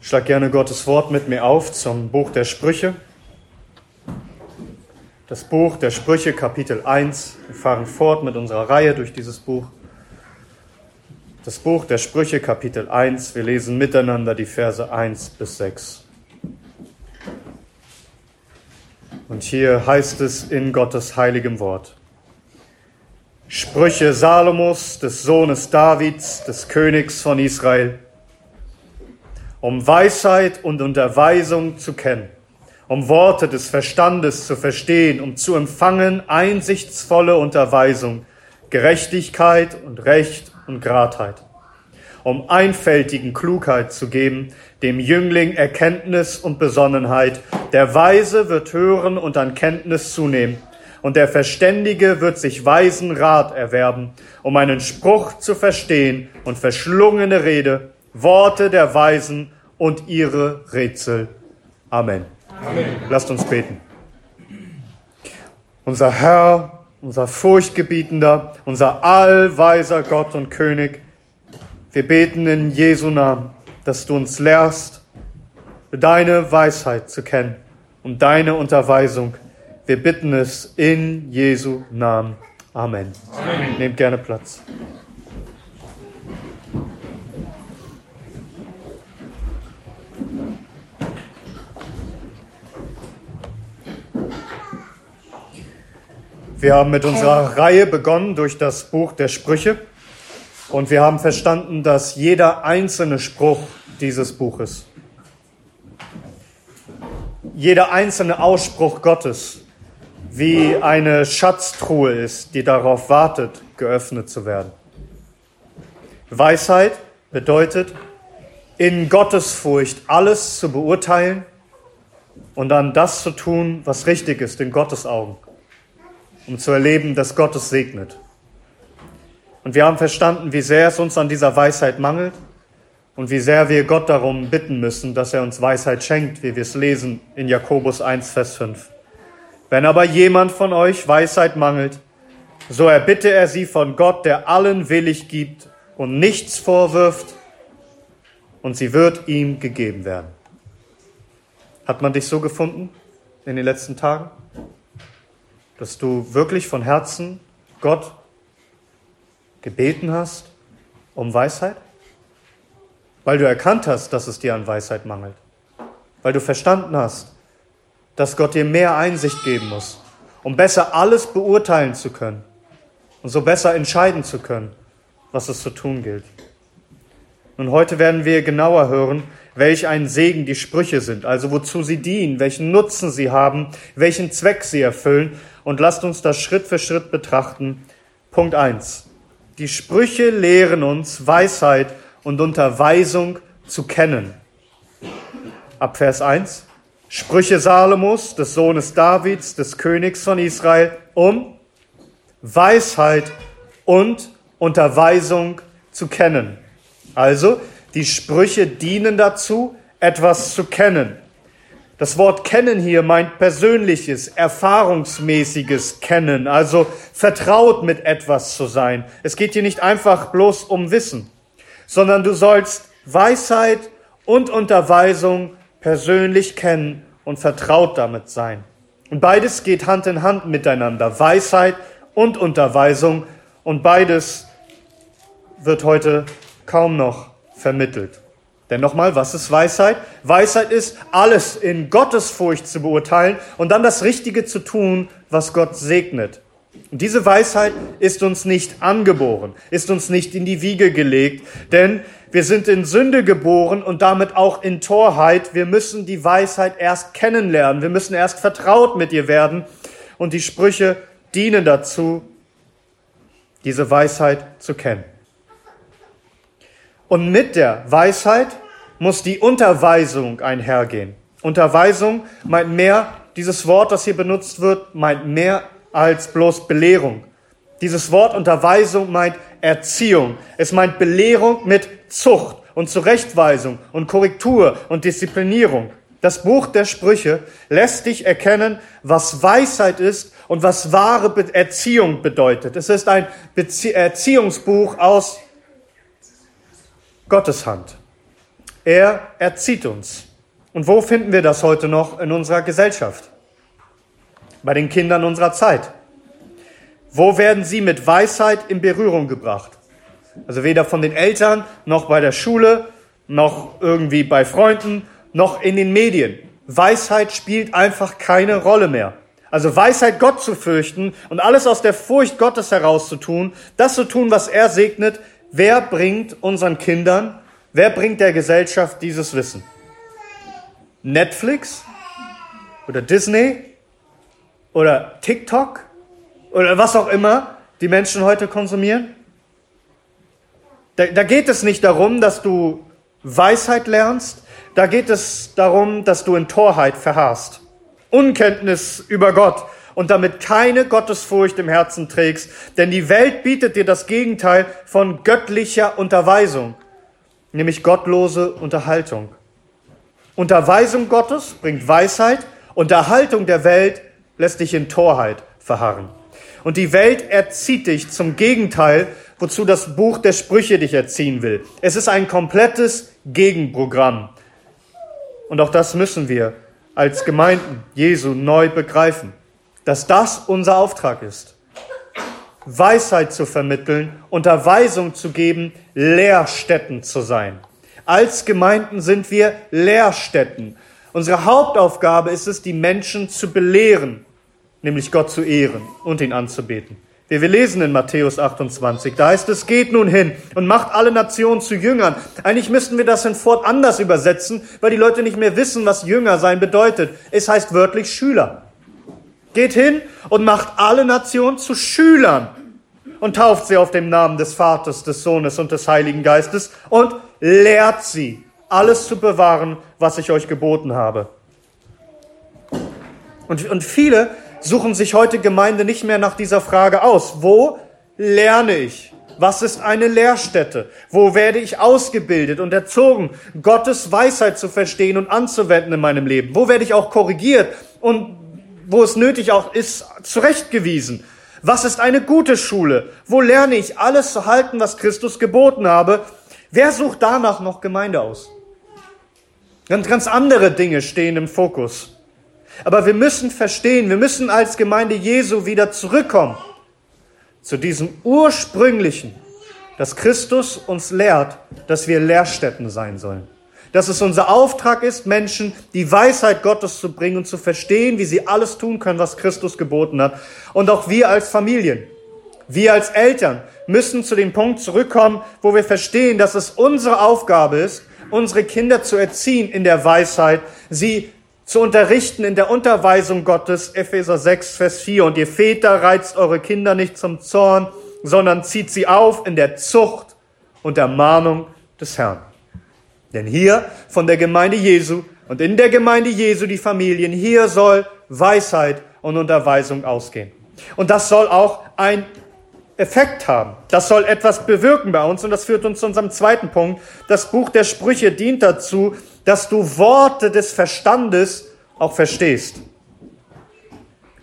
Schlag gerne Gottes Wort mit mir auf zum Buch der Sprüche. Das Buch der Sprüche, Kapitel 1. Wir fahren fort mit unserer Reihe durch dieses Buch. Das Buch der Sprüche, Kapitel 1. Wir lesen miteinander die Verse 1 bis 6. Und hier heißt es in Gottes heiligem Wort. Sprüche Salomos, des Sohnes Davids, des Königs von Israel um Weisheit und Unterweisung zu kennen, um Worte des Verstandes zu verstehen, um zu empfangen einsichtsvolle Unterweisung, Gerechtigkeit und Recht und Gradheit, um einfältigen Klugheit zu geben, dem Jüngling Erkenntnis und Besonnenheit. Der Weise wird hören und an Kenntnis zunehmen, und der Verständige wird sich weisen Rat erwerben, um einen Spruch zu verstehen und verschlungene Rede Worte der Weisen und ihre Rätsel. Amen. Amen. Lasst uns beten. Unser Herr, unser furchtgebietender, unser allweiser Gott und König, wir beten in Jesu Namen, dass du uns lehrst, deine Weisheit zu kennen und deine Unterweisung. Wir bitten es in Jesu Namen. Amen. Amen. Nehmt gerne Platz. Wir haben mit unserer Reihe begonnen durch das Buch der Sprüche. Und wir haben verstanden, dass jeder einzelne Spruch dieses Buches, jeder einzelne Ausspruch Gottes wie eine Schatztruhe ist, die darauf wartet, geöffnet zu werden. Weisheit bedeutet, in Gottesfurcht alles zu beurteilen und dann das zu tun, was richtig ist in Gottes Augen um zu erleben, dass Gott es segnet. Und wir haben verstanden, wie sehr es uns an dieser Weisheit mangelt und wie sehr wir Gott darum bitten müssen, dass er uns Weisheit schenkt, wie wir es lesen in Jakobus 1, Vers 5. Wenn aber jemand von euch Weisheit mangelt, so erbitte er sie von Gott, der allen willig gibt und nichts vorwirft, und sie wird ihm gegeben werden. Hat man dich so gefunden in den letzten Tagen? Dass du wirklich von Herzen Gott gebeten hast um Weisheit? Weil du erkannt hast, dass es dir an Weisheit mangelt. Weil du verstanden hast, dass Gott dir mehr Einsicht geben muss, um besser alles beurteilen zu können und so besser entscheiden zu können, was es zu tun gilt. Und heute werden wir genauer hören, welch ein Segen die Sprüche sind, also wozu sie dienen, welchen Nutzen sie haben, welchen Zweck sie erfüllen und lasst uns das Schritt für Schritt betrachten. Punkt 1. Die Sprüche lehren uns Weisheit und Unterweisung zu kennen. Ab Vers 1. Sprüche Salomos, des Sohnes Davids, des Königs von Israel, um Weisheit und Unterweisung zu kennen. Also, die Sprüche dienen dazu, etwas zu kennen. Das Wort kennen hier meint persönliches, erfahrungsmäßiges Kennen, also vertraut mit etwas zu sein. Es geht hier nicht einfach bloß um Wissen, sondern du sollst Weisheit und Unterweisung persönlich kennen und vertraut damit sein. Und beides geht Hand in Hand miteinander, Weisheit und Unterweisung, und beides wird heute kaum noch vermittelt. Denn nochmal, was ist Weisheit? Weisheit ist, alles in Gottesfurcht zu beurteilen und dann das Richtige zu tun, was Gott segnet. Und diese Weisheit ist uns nicht angeboren, ist uns nicht in die Wiege gelegt, denn wir sind in Sünde geboren und damit auch in Torheit. Wir müssen die Weisheit erst kennenlernen, wir müssen erst vertraut mit ihr werden und die Sprüche dienen dazu, diese Weisheit zu kennen. Und mit der Weisheit muss die Unterweisung einhergehen. Unterweisung meint mehr, dieses Wort, das hier benutzt wird, meint mehr als bloß Belehrung. Dieses Wort Unterweisung meint Erziehung. Es meint Belehrung mit Zucht und Zurechtweisung und Korrektur und Disziplinierung. Das Buch der Sprüche lässt dich erkennen, was Weisheit ist und was wahre Erziehung bedeutet. Es ist ein Bezie Erziehungsbuch aus Gottes Hand. Er erzieht uns. Und wo finden wir das heute noch in unserer Gesellschaft? Bei den Kindern unserer Zeit. Wo werden sie mit Weisheit in Berührung gebracht? Also weder von den Eltern, noch bei der Schule, noch irgendwie bei Freunden, noch in den Medien. Weisheit spielt einfach keine Rolle mehr. Also Weisheit, Gott zu fürchten und alles aus der Furcht Gottes heraus zu tun, das zu tun, was er segnet, wer bringt unseren Kindern, wer bringt der Gesellschaft dieses Wissen? Netflix oder Disney oder TikTok oder was auch immer die Menschen heute konsumieren? Da, da geht es nicht darum, dass du Weisheit lernst, da geht es darum, dass du in Torheit verharrst. Unkenntnis über Gott und damit keine Gottesfurcht im Herzen trägst, denn die Welt bietet dir das Gegenteil von göttlicher Unterweisung, nämlich gottlose Unterhaltung. Unterweisung Gottes bringt Weisheit, Unterhaltung der Welt lässt dich in Torheit verharren. Und die Welt erzieht dich zum Gegenteil, wozu das Buch der Sprüche dich erziehen will. Es ist ein komplettes Gegenprogramm. Und auch das müssen wir als Gemeinden Jesu neu begreifen, dass das unser Auftrag ist. Weisheit zu vermitteln, Unterweisung zu geben, Lehrstätten zu sein. Als Gemeinden sind wir Lehrstätten. Unsere Hauptaufgabe ist es, die Menschen zu belehren, nämlich Gott zu ehren und ihn anzubeten. Wir lesen in Matthäus 28, da heißt es, geht nun hin und macht alle Nationen zu Jüngern. Eigentlich müssten wir das hinfort anders übersetzen, weil die Leute nicht mehr wissen, was Jünger sein bedeutet. Es heißt wörtlich Schüler. Geht hin und macht alle Nationen zu Schülern und tauft sie auf dem Namen des Vaters, des Sohnes und des Heiligen Geistes und lehrt sie, alles zu bewahren, was ich euch geboten habe. Und, und viele suchen sich heute Gemeinde nicht mehr nach dieser Frage aus. Wo lerne ich? Was ist eine Lehrstätte? Wo werde ich ausgebildet und erzogen, Gottes Weisheit zu verstehen und anzuwenden in meinem Leben? Wo werde ich auch korrigiert und wo es nötig auch ist, zurechtgewiesen? Was ist eine gute Schule? Wo lerne ich alles zu halten, was Christus geboten habe? Wer sucht danach noch Gemeinde aus? Ganz, ganz andere Dinge stehen im Fokus. Aber wir müssen verstehen, wir müssen als Gemeinde Jesu wieder zurückkommen zu diesem ursprünglichen, dass Christus uns lehrt, dass wir Lehrstätten sein sollen. Dass es unser Auftrag ist, Menschen die Weisheit Gottes zu bringen und zu verstehen, wie sie alles tun können, was Christus geboten hat. Und auch wir als Familien, wir als Eltern müssen zu dem Punkt zurückkommen, wo wir verstehen, dass es unsere Aufgabe ist, unsere Kinder zu erziehen in der Weisheit, sie zu unterrichten in der Unterweisung Gottes, Epheser 6, Vers 4. Und ihr Väter reizt eure Kinder nicht zum Zorn, sondern zieht sie auf in der Zucht und der Mahnung des Herrn. Denn hier von der Gemeinde Jesu und in der Gemeinde Jesu die Familien, hier soll Weisheit und Unterweisung ausgehen. Und das soll auch ein Effekt haben. Das soll etwas bewirken bei uns und das führt uns zu unserem zweiten Punkt. Das Buch der Sprüche dient dazu, dass du Worte des Verstandes auch verstehst.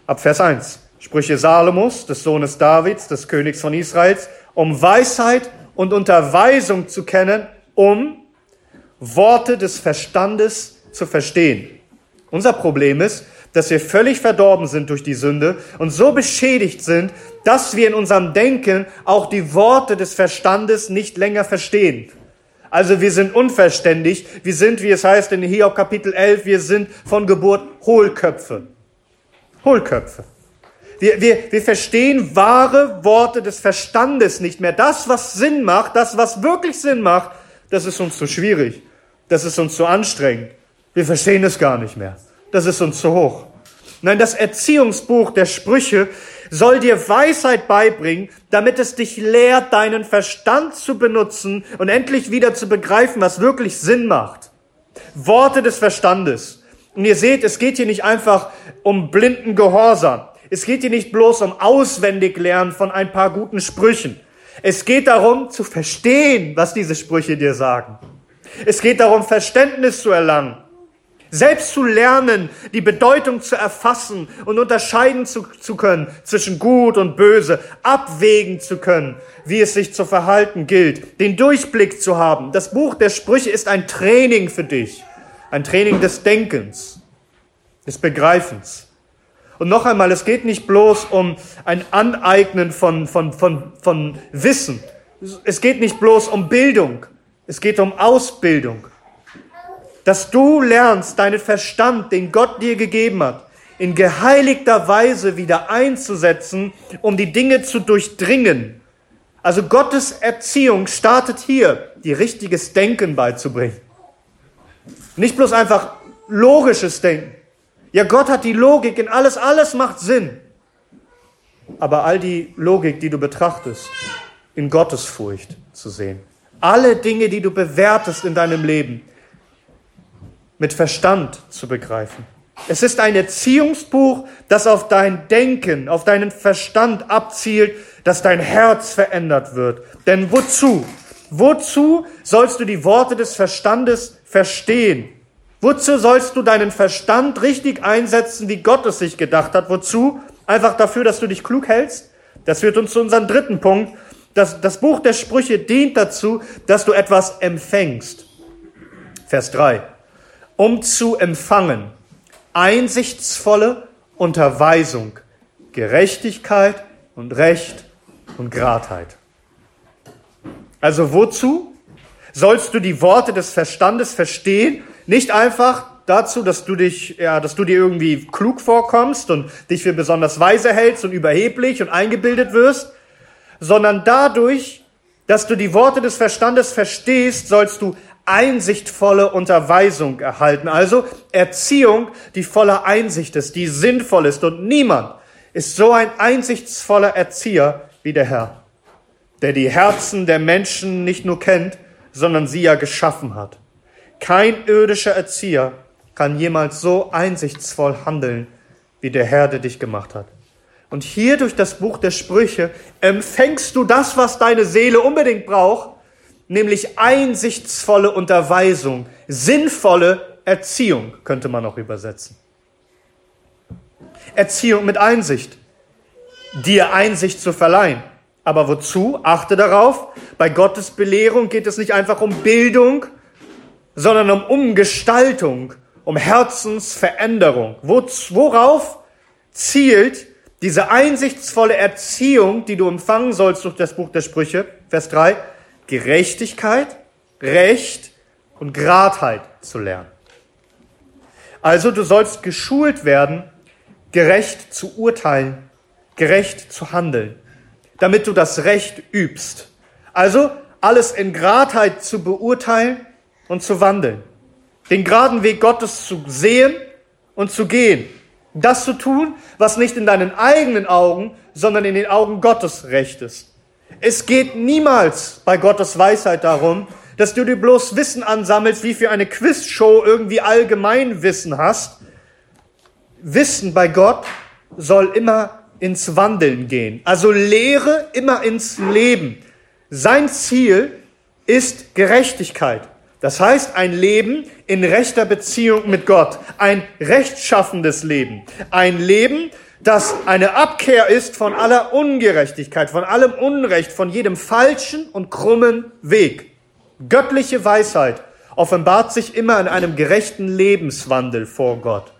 Ab Vers 1. Sprüche Salomos, des Sohnes Davids, des Königs von Israels, um Weisheit und Unterweisung zu kennen, um Worte des Verstandes zu verstehen. Unser Problem ist, dass wir völlig verdorben sind durch die Sünde und so beschädigt sind, dass wir in unserem Denken auch die Worte des Verstandes nicht länger verstehen. Also wir sind unverständig, wir sind, wie es heißt in Hiob Kapitel 11, wir sind von Geburt Hohlköpfe. Hohlköpfe. Wir, wir, wir verstehen wahre Worte des Verstandes nicht mehr. Das, was Sinn macht, das, was wirklich Sinn macht, das ist uns zu schwierig. Das ist uns zu anstrengend. Wir verstehen es gar nicht mehr. Das ist uns zu hoch. Nein, das Erziehungsbuch der Sprüche soll dir Weisheit beibringen, damit es dich lehrt, deinen Verstand zu benutzen und endlich wieder zu begreifen, was wirklich Sinn macht. Worte des Verstandes. Und ihr seht, es geht hier nicht einfach um blinden Gehorsam. Es geht hier nicht bloß um auswendig lernen von ein paar guten Sprüchen. Es geht darum, zu verstehen, was diese Sprüche dir sagen. Es geht darum, Verständnis zu erlangen. Selbst zu lernen, die Bedeutung zu erfassen und unterscheiden zu, zu können zwischen gut und böse, abwägen zu können, wie es sich zu verhalten gilt, den Durchblick zu haben. Das Buch der Sprüche ist ein Training für dich, ein Training des Denkens, des Begreifens. Und noch einmal, es geht nicht bloß um ein Aneignen von, von, von, von Wissen. Es geht nicht bloß um Bildung. Es geht um Ausbildung dass du lernst, deinen Verstand, den Gott dir gegeben hat, in geheiligter Weise wieder einzusetzen, um die Dinge zu durchdringen. Also Gottes Erziehung startet hier, dir richtiges Denken beizubringen. Nicht bloß einfach logisches Denken. Ja, Gott hat die Logik in alles, alles macht Sinn. Aber all die Logik, die du betrachtest, in Gottesfurcht zu sehen. Alle Dinge, die du bewertest in deinem Leben, mit Verstand zu begreifen. Es ist ein Erziehungsbuch, das auf dein Denken, auf deinen Verstand abzielt, dass dein Herz verändert wird. Denn wozu? Wozu sollst du die Worte des Verstandes verstehen? Wozu sollst du deinen Verstand richtig einsetzen, wie Gott es sich gedacht hat? Wozu? Einfach dafür, dass du dich klug hältst? Das führt uns zu unserem dritten Punkt. Das, das Buch der Sprüche dient dazu, dass du etwas empfängst. Vers 3 um zu empfangen einsichtsvolle Unterweisung, Gerechtigkeit und Recht und Gradheit. Also wozu sollst du die Worte des Verstandes verstehen? Nicht einfach dazu, dass du dich, ja, dass du dir irgendwie klug vorkommst und dich für besonders weise hältst und überheblich und eingebildet wirst, sondern dadurch, dass du die Worte des Verstandes verstehst, sollst du einsichtvolle Unterweisung erhalten. Also Erziehung, die voller Einsicht ist, die sinnvoll ist. Und niemand ist so ein einsichtsvoller Erzieher wie der Herr, der die Herzen der Menschen nicht nur kennt, sondern sie ja geschaffen hat. Kein irdischer Erzieher kann jemals so einsichtsvoll handeln, wie der Herr, der dich gemacht hat. Und hier durch das Buch der Sprüche empfängst du das, was deine Seele unbedingt braucht, nämlich einsichtsvolle Unterweisung, sinnvolle Erziehung, könnte man auch übersetzen. Erziehung mit Einsicht, dir Einsicht zu verleihen. Aber wozu? Achte darauf, bei Gottes Belehrung geht es nicht einfach um Bildung, sondern um Umgestaltung, um Herzensveränderung. Worauf zielt diese einsichtsvolle Erziehung, die du empfangen sollst durch das Buch der Sprüche, Vers 3, Gerechtigkeit, Recht und Gradheit zu lernen. Also du sollst geschult werden, gerecht zu urteilen, gerecht zu handeln, damit du das Recht übst. Also alles in Gradheit zu beurteilen und zu wandeln. Den geraden Weg Gottes zu sehen und zu gehen. Das zu tun, was nicht in deinen eigenen Augen, sondern in den Augen Gottes recht ist. Es geht niemals bei Gottes Weisheit darum, dass du dir bloß Wissen ansammelst, wie für eine Quizshow irgendwie allgemein Wissen hast. Wissen bei Gott soll immer ins Wandeln gehen. Also Lehre immer ins Leben. Sein Ziel ist Gerechtigkeit. Das heißt, ein Leben in rechter Beziehung mit Gott. Ein rechtschaffendes Leben. Ein Leben, das eine Abkehr ist von aller Ungerechtigkeit, von allem Unrecht, von jedem falschen und krummen Weg. Göttliche Weisheit offenbart sich immer in einem gerechten Lebenswandel vor Gott.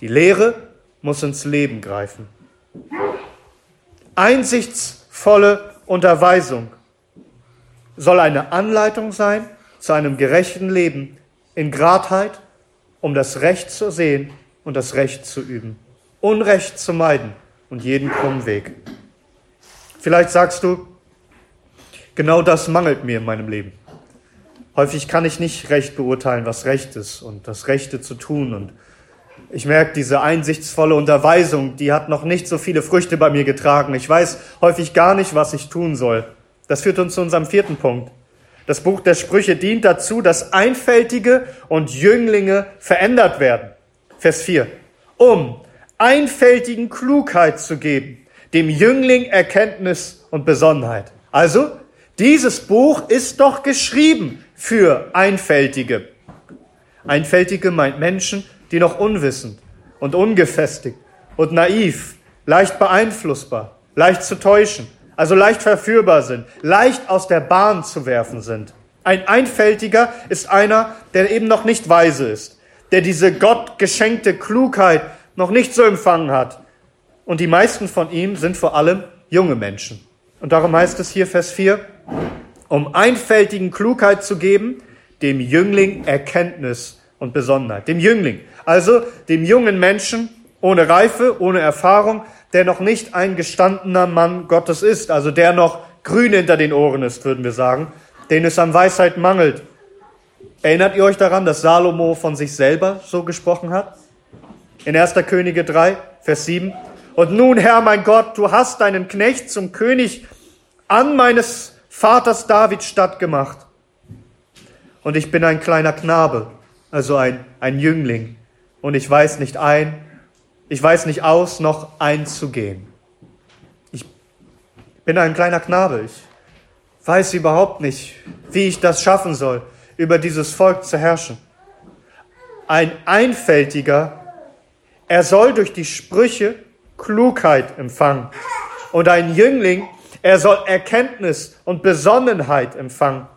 Die Lehre muss ins Leben greifen. Einsichtsvolle Unterweisung soll eine Anleitung sein zu einem gerechten Leben in Gradheit, um das Recht zu sehen und das Recht zu üben. Unrecht zu meiden und jeden krummen Weg. Vielleicht sagst du, genau das mangelt mir in meinem Leben. Häufig kann ich nicht recht beurteilen, was recht ist und das Rechte zu tun. Und ich merke, diese einsichtsvolle Unterweisung, die hat noch nicht so viele Früchte bei mir getragen. Ich weiß häufig gar nicht, was ich tun soll. Das führt uns zu unserem vierten Punkt. Das Buch der Sprüche dient dazu, dass Einfältige und Jünglinge verändert werden. Vers 4. Um einfältigen Klugheit zu geben, dem Jüngling Erkenntnis und Besonnenheit. Also, dieses Buch ist doch geschrieben für Einfältige. Einfältige meint Menschen, die noch unwissend und ungefestigt und naiv, leicht beeinflussbar, leicht zu täuschen, also leicht verführbar sind, leicht aus der Bahn zu werfen sind. Ein Einfältiger ist einer, der eben noch nicht weise ist, der diese Gott geschenkte Klugheit noch nicht so empfangen hat. Und die meisten von ihm sind vor allem junge Menschen. Und darum heißt es hier Vers 4, um einfältigen Klugheit zu geben, dem Jüngling Erkenntnis und Besonnenheit. Dem Jüngling, also dem jungen Menschen ohne Reife, ohne Erfahrung, der noch nicht ein gestandener Mann Gottes ist, also der noch grün hinter den Ohren ist, würden wir sagen, den es an Weisheit mangelt. Erinnert ihr euch daran, dass Salomo von sich selber so gesprochen hat? In 1. Könige 3, Vers 7. Und nun, Herr mein Gott, du hast deinen Knecht zum König an meines Vaters David stattgemacht. Und ich bin ein kleiner Knabe, also ein, ein Jüngling. Und ich weiß nicht ein, ich weiß nicht aus, noch einzugehen. Ich bin ein kleiner Knabe. Ich weiß überhaupt nicht, wie ich das schaffen soll, über dieses Volk zu herrschen. Ein Einfältiger, er soll durch die Sprüche Klugheit empfangen. Und ein Jüngling, er soll Erkenntnis und Besonnenheit empfangen.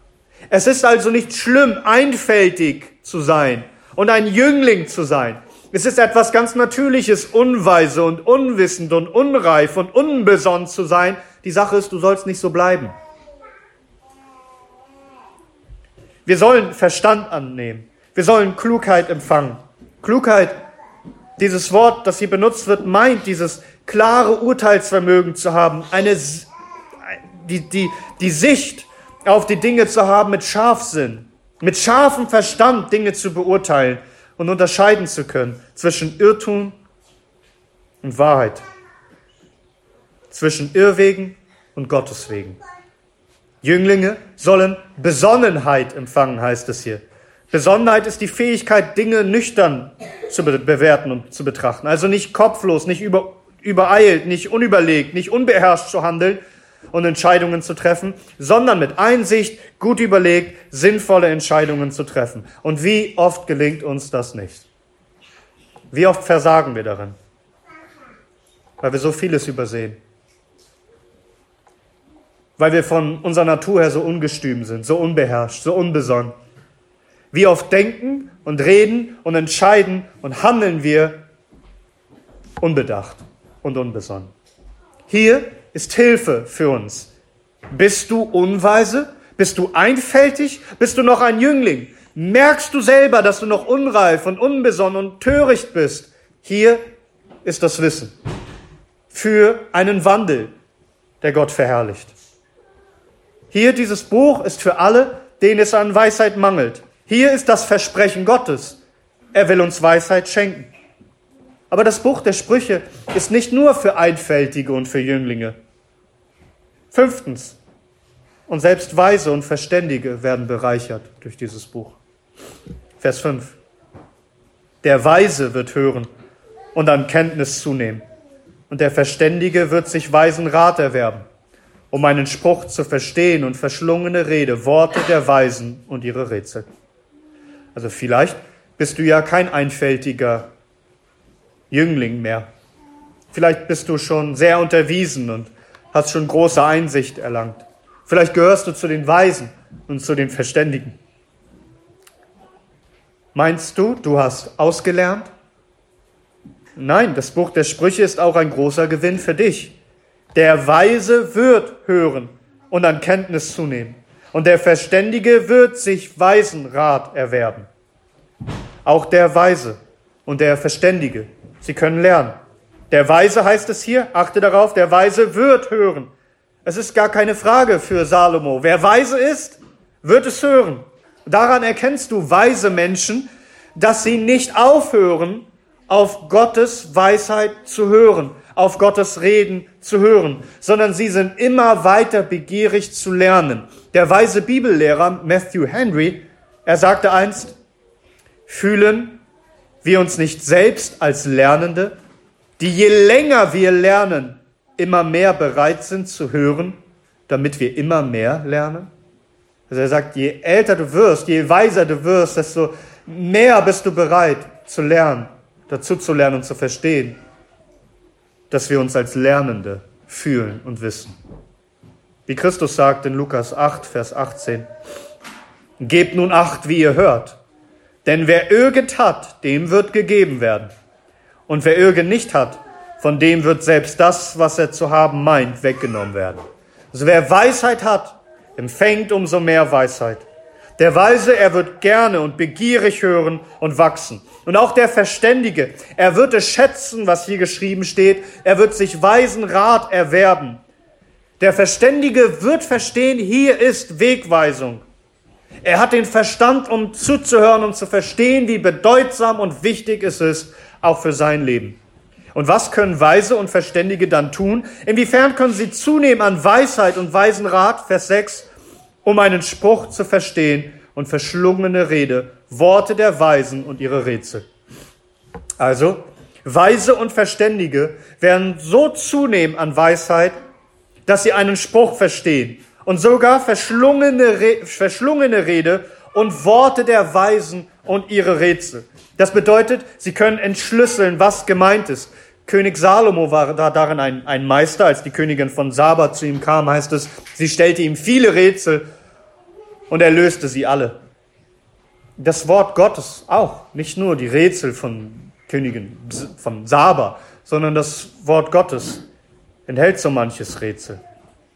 Es ist also nicht schlimm, einfältig zu sein und ein Jüngling zu sein. Es ist etwas ganz Natürliches, unweise und unwissend und unreif und unbesonnen zu sein. Die Sache ist, du sollst nicht so bleiben. Wir sollen Verstand annehmen. Wir sollen Klugheit empfangen. Klugheit dieses Wort, das hier benutzt wird, meint dieses klare Urteilsvermögen zu haben, eine, die, die, die Sicht auf die Dinge zu haben mit Scharfsinn, mit scharfem Verstand Dinge zu beurteilen und unterscheiden zu können zwischen Irrtum und Wahrheit, zwischen Irrwegen und Gotteswegen. Jünglinge sollen Besonnenheit empfangen, heißt es hier. Besonnenheit ist die Fähigkeit, Dinge nüchtern zu bewerten und zu betrachten. Also nicht kopflos, nicht über, übereilt, nicht unüberlegt, nicht unbeherrscht zu handeln und Entscheidungen zu treffen, sondern mit Einsicht, gut überlegt, sinnvolle Entscheidungen zu treffen. Und wie oft gelingt uns das nicht? Wie oft versagen wir darin? Weil wir so vieles übersehen. Weil wir von unserer Natur her so ungestüm sind, so unbeherrscht, so unbesonnen. Wie oft denken und reden und entscheiden und handeln wir unbedacht und unbesonnen. Hier ist Hilfe für uns. Bist du unweise? Bist du einfältig? Bist du noch ein Jüngling? Merkst du selber, dass du noch unreif und unbesonnen und töricht bist? Hier ist das Wissen für einen Wandel, der Gott verherrlicht. Hier dieses Buch ist für alle, denen es an Weisheit mangelt. Hier ist das Versprechen Gottes. Er will uns Weisheit schenken. Aber das Buch der Sprüche ist nicht nur für Einfältige und für Jünglinge. Fünftens, und selbst Weise und Verständige werden bereichert durch dieses Buch. Vers 5. Der Weise wird hören und an Kenntnis zunehmen, und der Verständige wird sich weisen Rat erwerben, um einen Spruch zu verstehen und verschlungene Rede, Worte der Weisen und ihre Rätsel. Also vielleicht bist du ja kein einfältiger Jüngling mehr. Vielleicht bist du schon sehr unterwiesen und hast schon große Einsicht erlangt. Vielleicht gehörst du zu den Weisen und zu den Verständigen. Meinst du, du hast ausgelernt? Nein, das Buch der Sprüche ist auch ein großer Gewinn für dich. Der Weise wird hören und an Kenntnis zunehmen und der Verständige wird sich weisen Rat erwerben. Auch der Weise und der Verständige, sie können lernen. Der Weise heißt es hier, achte darauf, der Weise wird hören. Es ist gar keine Frage für Salomo. Wer weise ist, wird es hören. Daran erkennst du weise Menschen, dass sie nicht aufhören, auf Gottes Weisheit zu hören, auf Gottes Reden zu hören, sondern sie sind immer weiter begierig zu lernen. Der weise Bibellehrer Matthew Henry, er sagte einst, fühlen wir uns nicht selbst als Lernende, die je länger wir lernen, immer mehr bereit sind zu hören, damit wir immer mehr lernen? Also er sagt, je älter du wirst, je weiser du wirst, desto mehr bist du bereit zu lernen, dazu zu lernen und zu verstehen, dass wir uns als Lernende fühlen und wissen. Wie Christus sagt in Lukas 8, Vers 18, Gebt nun acht, wie ihr hört, denn wer irgend hat, dem wird gegeben werden. Und wer irgend nicht hat, von dem wird selbst das, was er zu haben meint, weggenommen werden. Also wer Weisheit hat, empfängt umso mehr Weisheit. Der Weise, er wird gerne und begierig hören und wachsen. Und auch der Verständige, er wird es schätzen, was hier geschrieben steht. Er wird sich weisen Rat erwerben. Der Verständige wird verstehen, hier ist Wegweisung. Er hat den Verstand, um zuzuhören, um zu verstehen, wie bedeutsam und wichtig es ist, auch für sein Leben. Und was können Weise und Verständige dann tun? Inwiefern können sie zunehmen an Weisheit und weisen Rat? Vers 6 um einen Spruch zu verstehen und verschlungene Rede, Worte der Weisen und ihre Rätsel. Also, Weise und Verständige werden so zunehmen an Weisheit, dass sie einen Spruch verstehen und sogar verschlungene, Re verschlungene Rede und Worte der Weisen und ihre Rätsel. Das bedeutet, sie können entschlüsseln, was gemeint ist. König Salomo war da darin ein, ein Meister. Als die Königin von Saba zu ihm kam, heißt es, sie stellte ihm viele Rätsel und er löste sie alle. Das Wort Gottes auch, nicht nur die Rätsel von Königin von Saba, sondern das Wort Gottes enthält so manches Rätsel.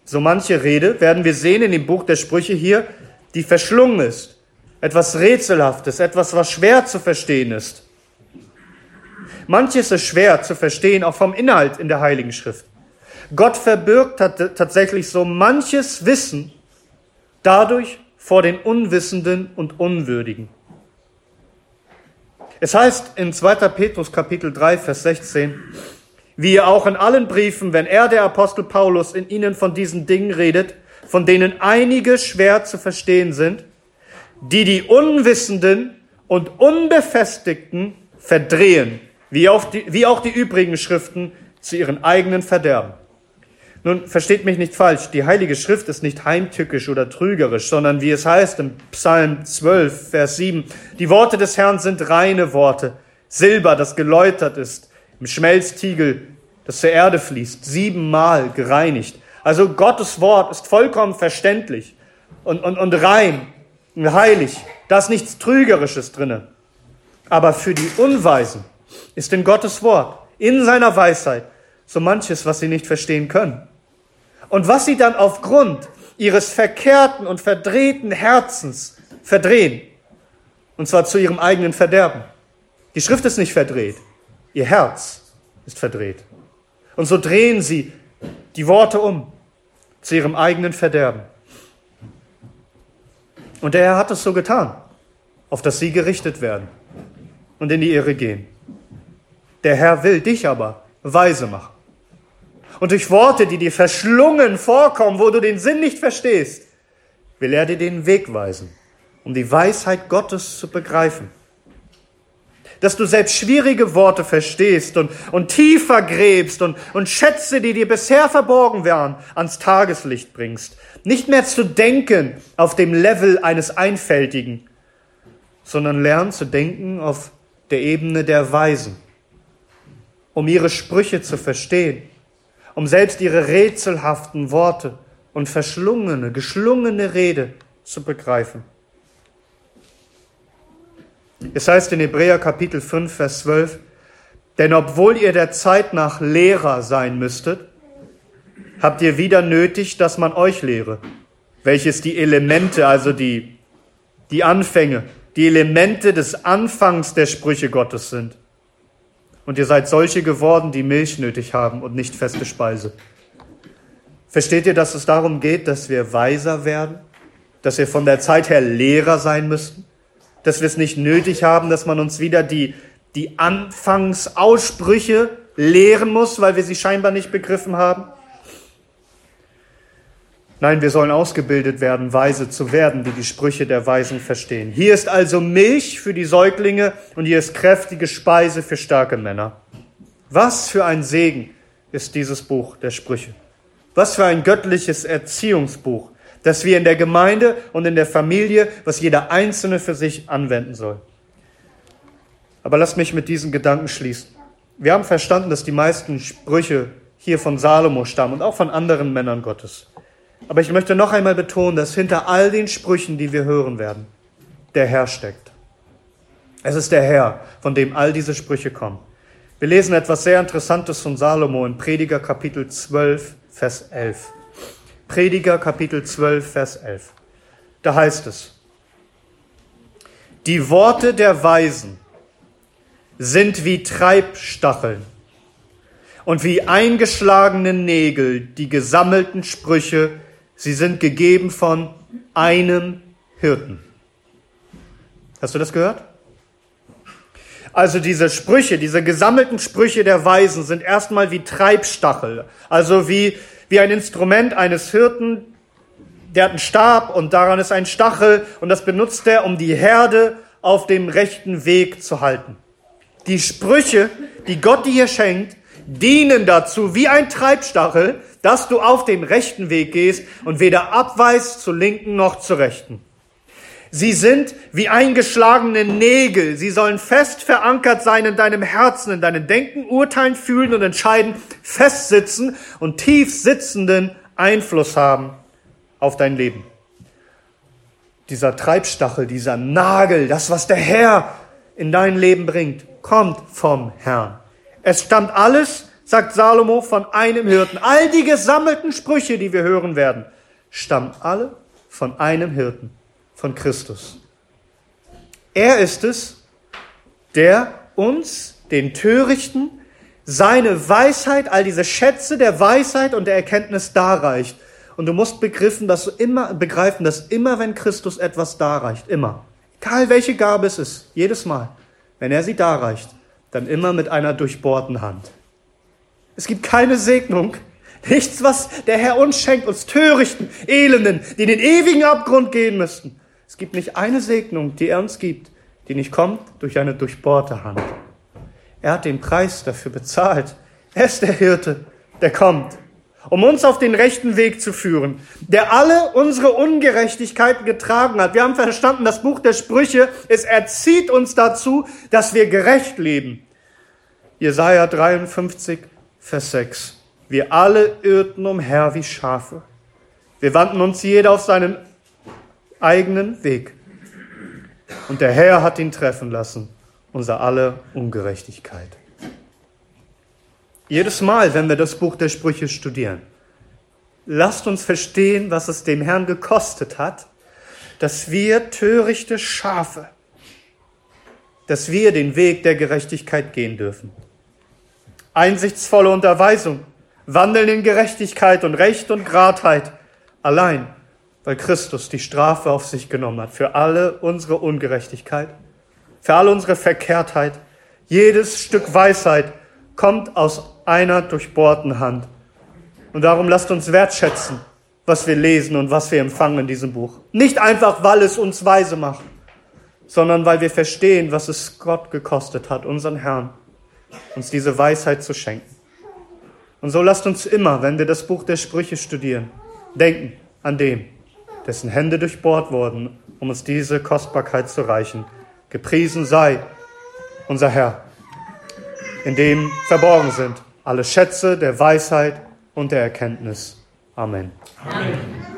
So manche Rede werden wir sehen in dem Buch der Sprüche hier, die verschlungen ist. Etwas Rätselhaftes, etwas, was schwer zu verstehen ist. Manches ist schwer zu verstehen, auch vom Inhalt in der Heiligen Schrift. Gott verbirgt tatsächlich so manches Wissen dadurch, vor den Unwissenden und Unwürdigen. Es heißt in 2. Petrus Kapitel 3, Vers 16, wie ihr auch in allen Briefen, wenn er, der Apostel Paulus, in ihnen von diesen Dingen redet, von denen einige schwer zu verstehen sind, die die Unwissenden und Unbefestigten verdrehen, wie auch die, wie auch die übrigen Schriften zu ihren eigenen Verderben. Nun, versteht mich nicht falsch, die Heilige Schrift ist nicht heimtückisch oder trügerisch, sondern wie es heißt im Psalm 12, Vers 7, die Worte des Herrn sind reine Worte, Silber, das geläutert ist, im Schmelztiegel, das zur Erde fließt, siebenmal gereinigt. Also Gottes Wort ist vollkommen verständlich und, und, und rein heilig. Da ist nichts Trügerisches drinne. Aber für die Unweisen ist in Gottes Wort, in seiner Weisheit, so manches, was sie nicht verstehen können und was sie dann aufgrund ihres verkehrten und verdrehten Herzens verdrehen. Und zwar zu ihrem eigenen Verderben. Die Schrift ist nicht verdreht. Ihr Herz ist verdreht. Und so drehen sie die Worte um zu ihrem eigenen Verderben. Und der Herr hat es so getan, auf dass sie gerichtet werden und in die Irre gehen. Der Herr will dich aber weise machen und durch Worte, die dir verschlungen vorkommen, wo du den Sinn nicht verstehst, will er dir den Weg weisen, um die Weisheit Gottes zu begreifen. Dass du selbst schwierige Worte verstehst und, und tiefer gräbst und, und Schätze, die dir bisher verborgen waren, ans Tageslicht bringst. Nicht mehr zu denken auf dem Level eines Einfältigen, sondern lern zu denken auf der Ebene der Weisen, um ihre Sprüche zu verstehen um selbst ihre rätselhaften Worte und verschlungene, geschlungene Rede zu begreifen. Es heißt in Hebräer Kapitel 5, Vers 12, denn obwohl ihr der Zeit nach Lehrer sein müsstet, habt ihr wieder nötig, dass man euch lehre, welches die Elemente, also die, die Anfänge, die Elemente des Anfangs der Sprüche Gottes sind und ihr seid solche geworden, die Milch nötig haben und nicht feste Speise. Versteht ihr, dass es darum geht, dass wir weiser werden? Dass wir von der Zeit her Lehrer sein müssen? Dass wir es nicht nötig haben, dass man uns wieder die, die Anfangsaussprüche lehren muss, weil wir sie scheinbar nicht begriffen haben? Nein, wir sollen ausgebildet werden, weise zu werden, die die Sprüche der Weisen verstehen. Hier ist also Milch für die Säuglinge und hier ist kräftige Speise für starke Männer. Was für ein Segen ist dieses Buch der Sprüche. Was für ein göttliches Erziehungsbuch, das wir in der Gemeinde und in der Familie, was jeder Einzelne für sich anwenden soll. Aber lasst mich mit diesen Gedanken schließen. Wir haben verstanden, dass die meisten Sprüche hier von Salomo stammen und auch von anderen Männern Gottes. Aber ich möchte noch einmal betonen, dass hinter all den Sprüchen, die wir hören werden, der Herr steckt. Es ist der Herr, von dem all diese Sprüche kommen. Wir lesen etwas sehr Interessantes von Salomo in Prediger Kapitel 12, Vers 11. Prediger Kapitel 12, Vers 11. Da heißt es, die Worte der Weisen sind wie Treibstacheln und wie eingeschlagene Nägel die gesammelten Sprüche, sie sind gegeben von einem Hirten. Hast du das gehört? Also diese Sprüche, diese gesammelten Sprüche der Weisen sind erstmal wie Treibstachel, also wie, wie ein Instrument eines Hirten, der hat einen Stab und daran ist ein Stachel und das benutzt er, um die Herde auf dem rechten Weg zu halten. Die Sprüche, die Gott dir schenkt, dienen dazu, wie ein Treibstachel, dass du auf den rechten Weg gehst und weder abweist zur linken noch zur rechten. Sie sind wie eingeschlagene Nägel. Sie sollen fest verankert sein in deinem Herzen, in deinem Denken, Urteilen, Fühlen und Entscheiden, festsitzen und tief sitzenden Einfluss haben auf dein Leben. Dieser Treibstachel, dieser Nagel, das, was der Herr in dein Leben bringt, kommt vom Herrn. Es stammt alles, sagt Salomo, von einem Hirten. All die gesammelten Sprüche, die wir hören werden, stammen alle von einem Hirten von Christus. Er ist es, der uns, den Törichten, seine Weisheit, all diese Schätze der Weisheit und der Erkenntnis darreicht. Und du musst begriffen, dass du immer, begreifen, dass immer, wenn Christus etwas darreicht, immer, egal welche Gabe es ist, jedes Mal, wenn er sie darreicht, dann immer mit einer durchbohrten Hand. Es gibt keine Segnung, nichts, was der Herr uns schenkt, uns Törichten, Elenden, die in den ewigen Abgrund gehen müssten, es gibt nicht eine Segnung, die er uns gibt, die nicht kommt durch eine durchbohrte Hand. Er hat den Preis dafür bezahlt. Er ist der Hirte, der kommt, um uns auf den rechten Weg zu führen, der alle unsere Ungerechtigkeiten getragen hat. Wir haben verstanden, das Buch der Sprüche, es erzieht uns dazu, dass wir gerecht leben. Jesaja 53, Vers 6. Wir alle irrten umher wie Schafe. Wir wandten uns jeder auf seinen eigenen Weg. Und der Herr hat ihn treffen lassen, unser aller Ungerechtigkeit. Jedes Mal, wenn wir das Buch der Sprüche studieren, lasst uns verstehen, was es dem Herrn gekostet hat, dass wir törichte Schafe, dass wir den Weg der Gerechtigkeit gehen dürfen. Einsichtsvolle Unterweisung, wandeln in Gerechtigkeit und Recht und Gradheit, allein weil Christus die Strafe auf sich genommen hat für alle unsere Ungerechtigkeit, für alle unsere Verkehrtheit. Jedes Stück Weisheit kommt aus einer durchbohrten Hand. Und darum lasst uns wertschätzen, was wir lesen und was wir empfangen in diesem Buch. Nicht einfach, weil es uns weise macht, sondern weil wir verstehen, was es Gott gekostet hat, unseren Herrn, uns diese Weisheit zu schenken. Und so lasst uns immer, wenn wir das Buch der Sprüche studieren, denken an den, dessen Hände durchbohrt wurden, um uns diese Kostbarkeit zu reichen. Gepriesen sei unser Herr, in dem verborgen sind alle Schätze der Weisheit und der Erkenntnis. Amen. Amen.